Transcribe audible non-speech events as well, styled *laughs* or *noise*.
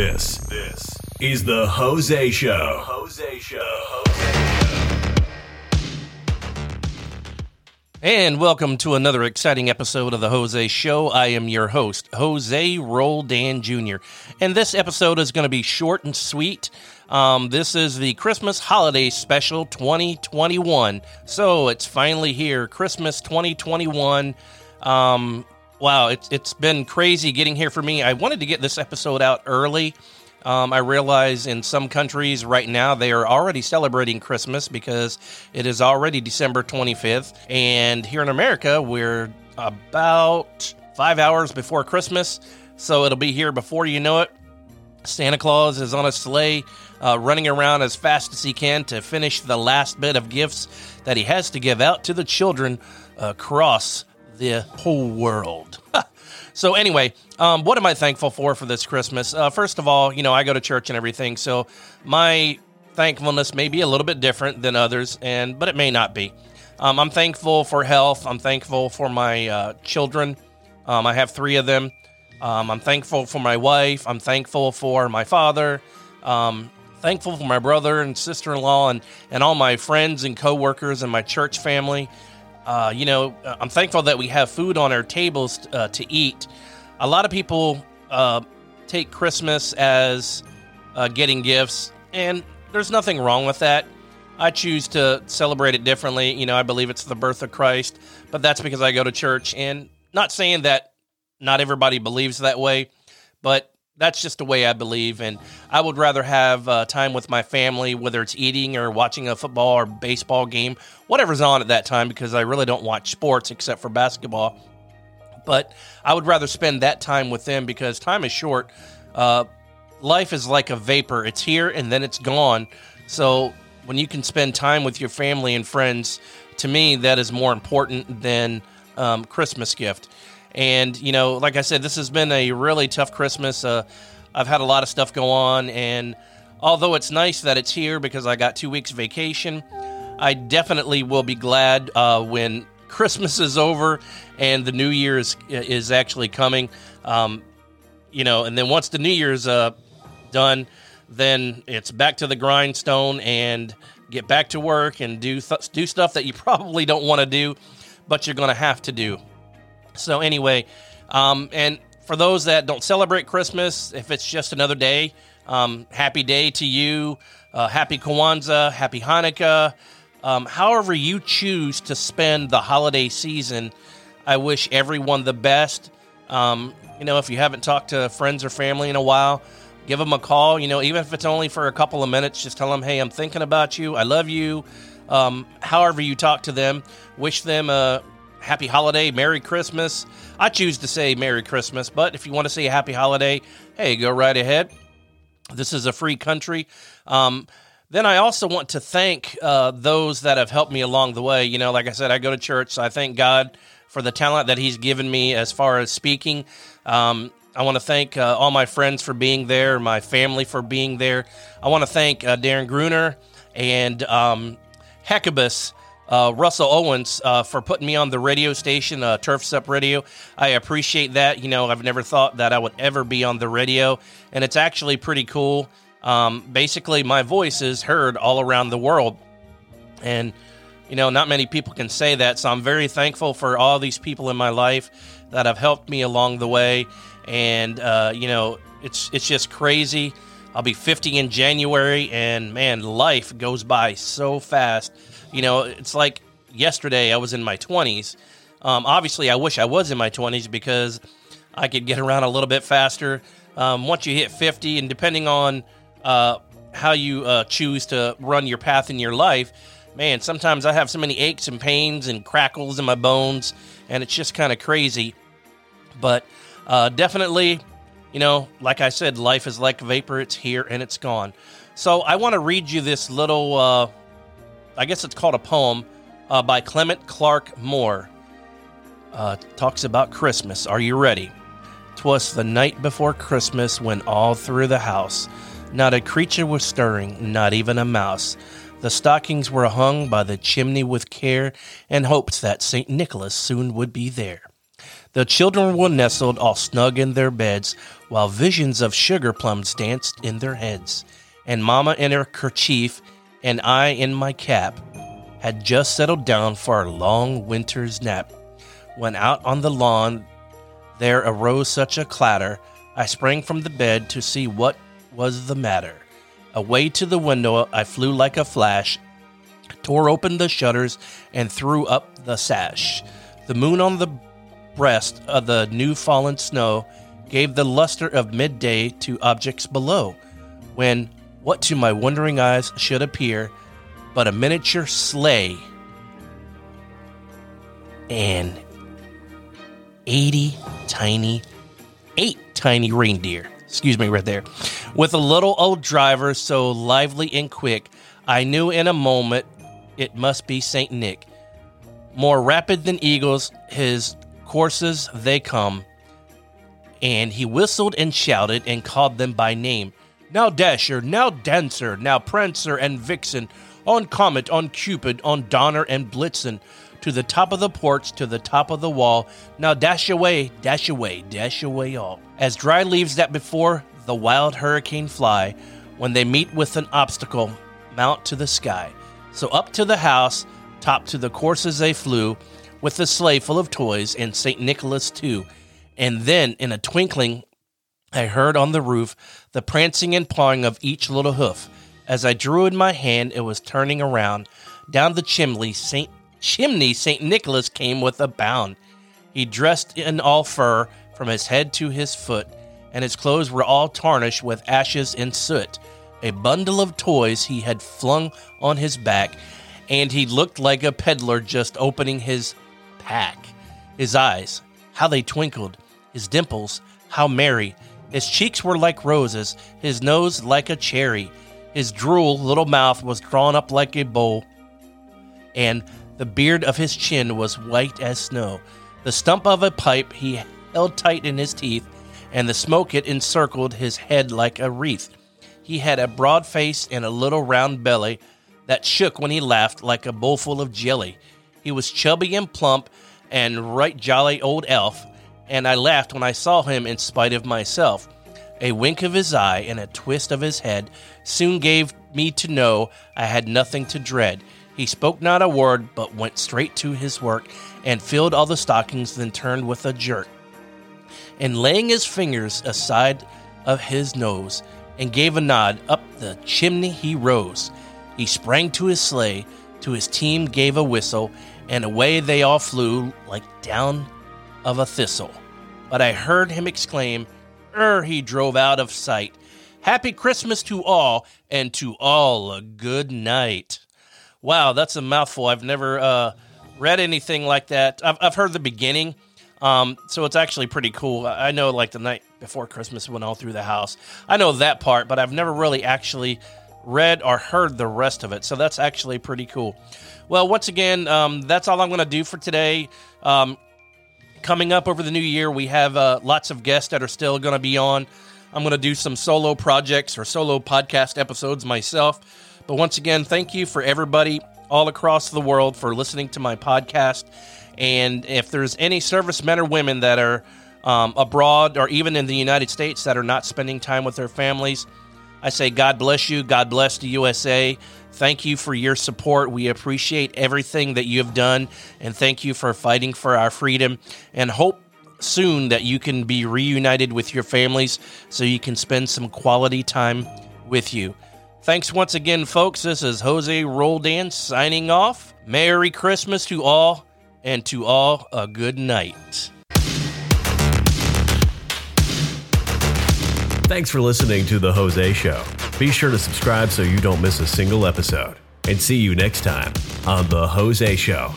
This, this is the Jose Show. Jose Show. And welcome to another exciting episode of the Jose Show. I am your host, Jose Roldan Jr. And this episode is going to be short and sweet. Um, this is the Christmas Holiday Special 2021. So it's finally here, Christmas 2021. Um, wow, it's, it's been crazy getting here for me. I wanted to get this episode out early. Um, I realize in some countries right now they are already celebrating Christmas because it is already December 25th. And here in America, we're about five hours before Christmas. So it'll be here before you know it. Santa Claus is on a sleigh, uh, running around as fast as he can to finish the last bit of gifts that he has to give out to the children across the whole world. *laughs* so, anyway, um, what am I thankful for for this Christmas? Uh, first of all, you know, I go to church and everything, so my thankfulness may be a little bit different than others, and but it may not be. Um, I'm thankful for health. I'm thankful for my uh, children. Um, I have three of them. Um, I'm thankful for my wife. I'm thankful for my father. Um, thankful for my brother and sister in law and, and all my friends and coworkers and my church family. Uh, you know, I'm thankful that we have food on our tables uh, to eat. A lot of people uh, take Christmas as uh, getting gifts, and there's nothing wrong with that. I choose to celebrate it differently. You know, I believe it's the birth of Christ, but that's because I go to church. And not saying that not everybody believes that way, but that's just the way I believe. And I would rather have uh, time with my family, whether it's eating or watching a football or baseball game, whatever's on at that time, because I really don't watch sports except for basketball. But I would rather spend that time with them because time is short. Uh, life is like a vapor, it's here and then it's gone. So when you can spend time with your family and friends, to me, that is more important than um, Christmas gift. And you know, like I said, this has been a really tough Christmas. Uh, I've had a lot of stuff go on, and although it's nice that it's here because I got two weeks vacation, I definitely will be glad uh, when *laughs* Christmas is over and the New Year is is actually coming. Um, you know, and then once the New Year's uh, done, then it's back to the grindstone and get back to work and do th- do stuff that you *laughs* probably don't want to do, but you're going to have to do. So anyway, um, and for those that don't celebrate Christmas, if it's just another day, um, happy day to you. Uh, happy Kwanzaa, happy Hanukkah. Um, however you choose to spend the holiday season, I wish everyone the best. Um, you know, if you haven't talked to friends or family in a while, give them a call. You know, even if it's only for a couple of minutes, just tell them, "Hey, I'm thinking about you. I love you." Um, however you talk to them, wish them a happy holiday, Merry Christmas. I choose to say Merry Christmas, but if you want to say happy holiday, hey, go right ahead. This is a free country. Um, then I also want to thank uh, those that have helped me along the way. You know, like I said, I go to church, so I thank God for the talent that He's given me as far as speaking. Um, I want to thank uh, all my friends for being there, my family for being there. I want to thank uh, Darren Gruner and um, Heckabus uh, Russell Owens uh, for putting me on the radio station, uh, Turfs Radio. I appreciate that. You know, I've never thought that I would ever be on the radio, and it's actually pretty cool. Um, basically, my voice is heard all around the world, and you know, not many people can say that. So I'm very thankful for all these people in my life that have helped me along the way, and uh, you know, it's it's just crazy. I'll be 50 in January, and man, life goes by so fast. You know, it's like yesterday I was in my 20s. Um, obviously, I wish I was in my 20s because I could get around a little bit faster. Um, once you hit 50, and depending on uh, how you uh, choose to run your path in your life, man, sometimes I have so many aches and pains and crackles in my bones, and it's just kind of crazy. But uh, definitely, you know, like I said, life is like vapor. It's here and it's gone. So I want to read you this little, uh, I guess it's called a poem uh, by Clement Clarke Moore. Uh, talks about Christmas. Are you ready? Twas the night before Christmas when all through the house not a creature was stirring, not even a mouse. The stockings were hung by the chimney with care, and hoped that St. Nicholas soon would be there. The children were nestled all snug in their beds, while visions of sugar plums danced in their heads. And Mamma in her kerchief, and I in my cap, had just settled down for a long winter's nap. When out on the lawn there arose such a clatter, I sprang from the bed to see what was the matter. Away to the window I flew like a flash, tore open the shutters, and threw up the sash. The moon on the breast of the new fallen snow gave the luster of midday to objects below, when what to my wondering eyes should appear but a miniature sleigh and 80 tiny, eight tiny reindeer. Excuse me, right there. With a little old driver so lively and quick, I knew in a moment it must be St. Nick. More rapid than eagles, his courses they come. And he whistled and shouted and called them by name. Now Dasher, now Dancer, now Prancer and Vixen, on Comet, on Cupid, on Donner and Blitzen, to the top of the porch, to the top of the wall. Now dash away, dash away, dash away all. As dry leaves that before the wild hurricane fly, when they meet with an obstacle, mount to the sky. So up to the house, top to the courses they flew, with the sleigh full of toys and St. Nicholas too. And then, in a twinkling, I heard on the roof the prancing and pawing of each little hoof. As I drew in my hand, it was turning around. Down the chimney, Saint chimney, Saint Nicholas came with a bound. He dressed in all fur from his head to his foot, and his clothes were all tarnished with ashes and soot. A bundle of toys he had flung on his back, and he looked like a peddler just opening his pack. His eyes, how they twinkled, his dimples, how merry. His cheeks were like roses, his nose like a cherry. His droll little mouth was drawn up like a bowl, and the beard of his chin was white as snow. The stump of a pipe he held tight in his teeth, and the smoke it encircled his head like a wreath. He had a broad face and a little round belly that shook when he laughed like a bowlful of jelly. He was chubby and plump and right jolly old elf, and I laughed when I saw him in spite of myself. A wink of his eye and a twist of his head soon gave me to know I had nothing to dread. He spoke not a word, but went straight to his work and filled all the stockings, then turned with a jerk. And laying his fingers aside of his nose, and gave a nod, up the chimney he rose. He sprang to his sleigh, to his team gave a whistle, and away they all flew like down of a thistle. But I heard him exclaim, ere he drove out of sight, Happy Christmas to all, and to all a good night. Wow, that's a mouthful. I've never uh, read anything like that. I've, I've heard the beginning, um, so it's actually pretty cool. I know, like the night before Christmas went all through the house. I know that part, but I've never really actually read or heard the rest of it. So that's actually pretty cool. Well, once again, um, that's all I'm going to do for today. Um, coming up over the new year, we have uh, lots of guests that are still going to be on. I'm going to do some solo projects or solo podcast episodes myself. But once again, thank you for everybody all across the world for listening to my podcast. And if there's any servicemen or women that are um, abroad or even in the United States that are not spending time with their families, I say God bless you. God bless the USA. Thank you for your support. We appreciate everything that you have done. And thank you for fighting for our freedom. And hope soon that you can be reunited with your families so you can spend some quality time with you. Thanks once again, folks. This is Jose Roldan signing off. Merry Christmas to all, and to all a good night. Thanks for listening to The Jose Show. Be sure to subscribe so you don't miss a single episode. And see you next time on The Jose Show.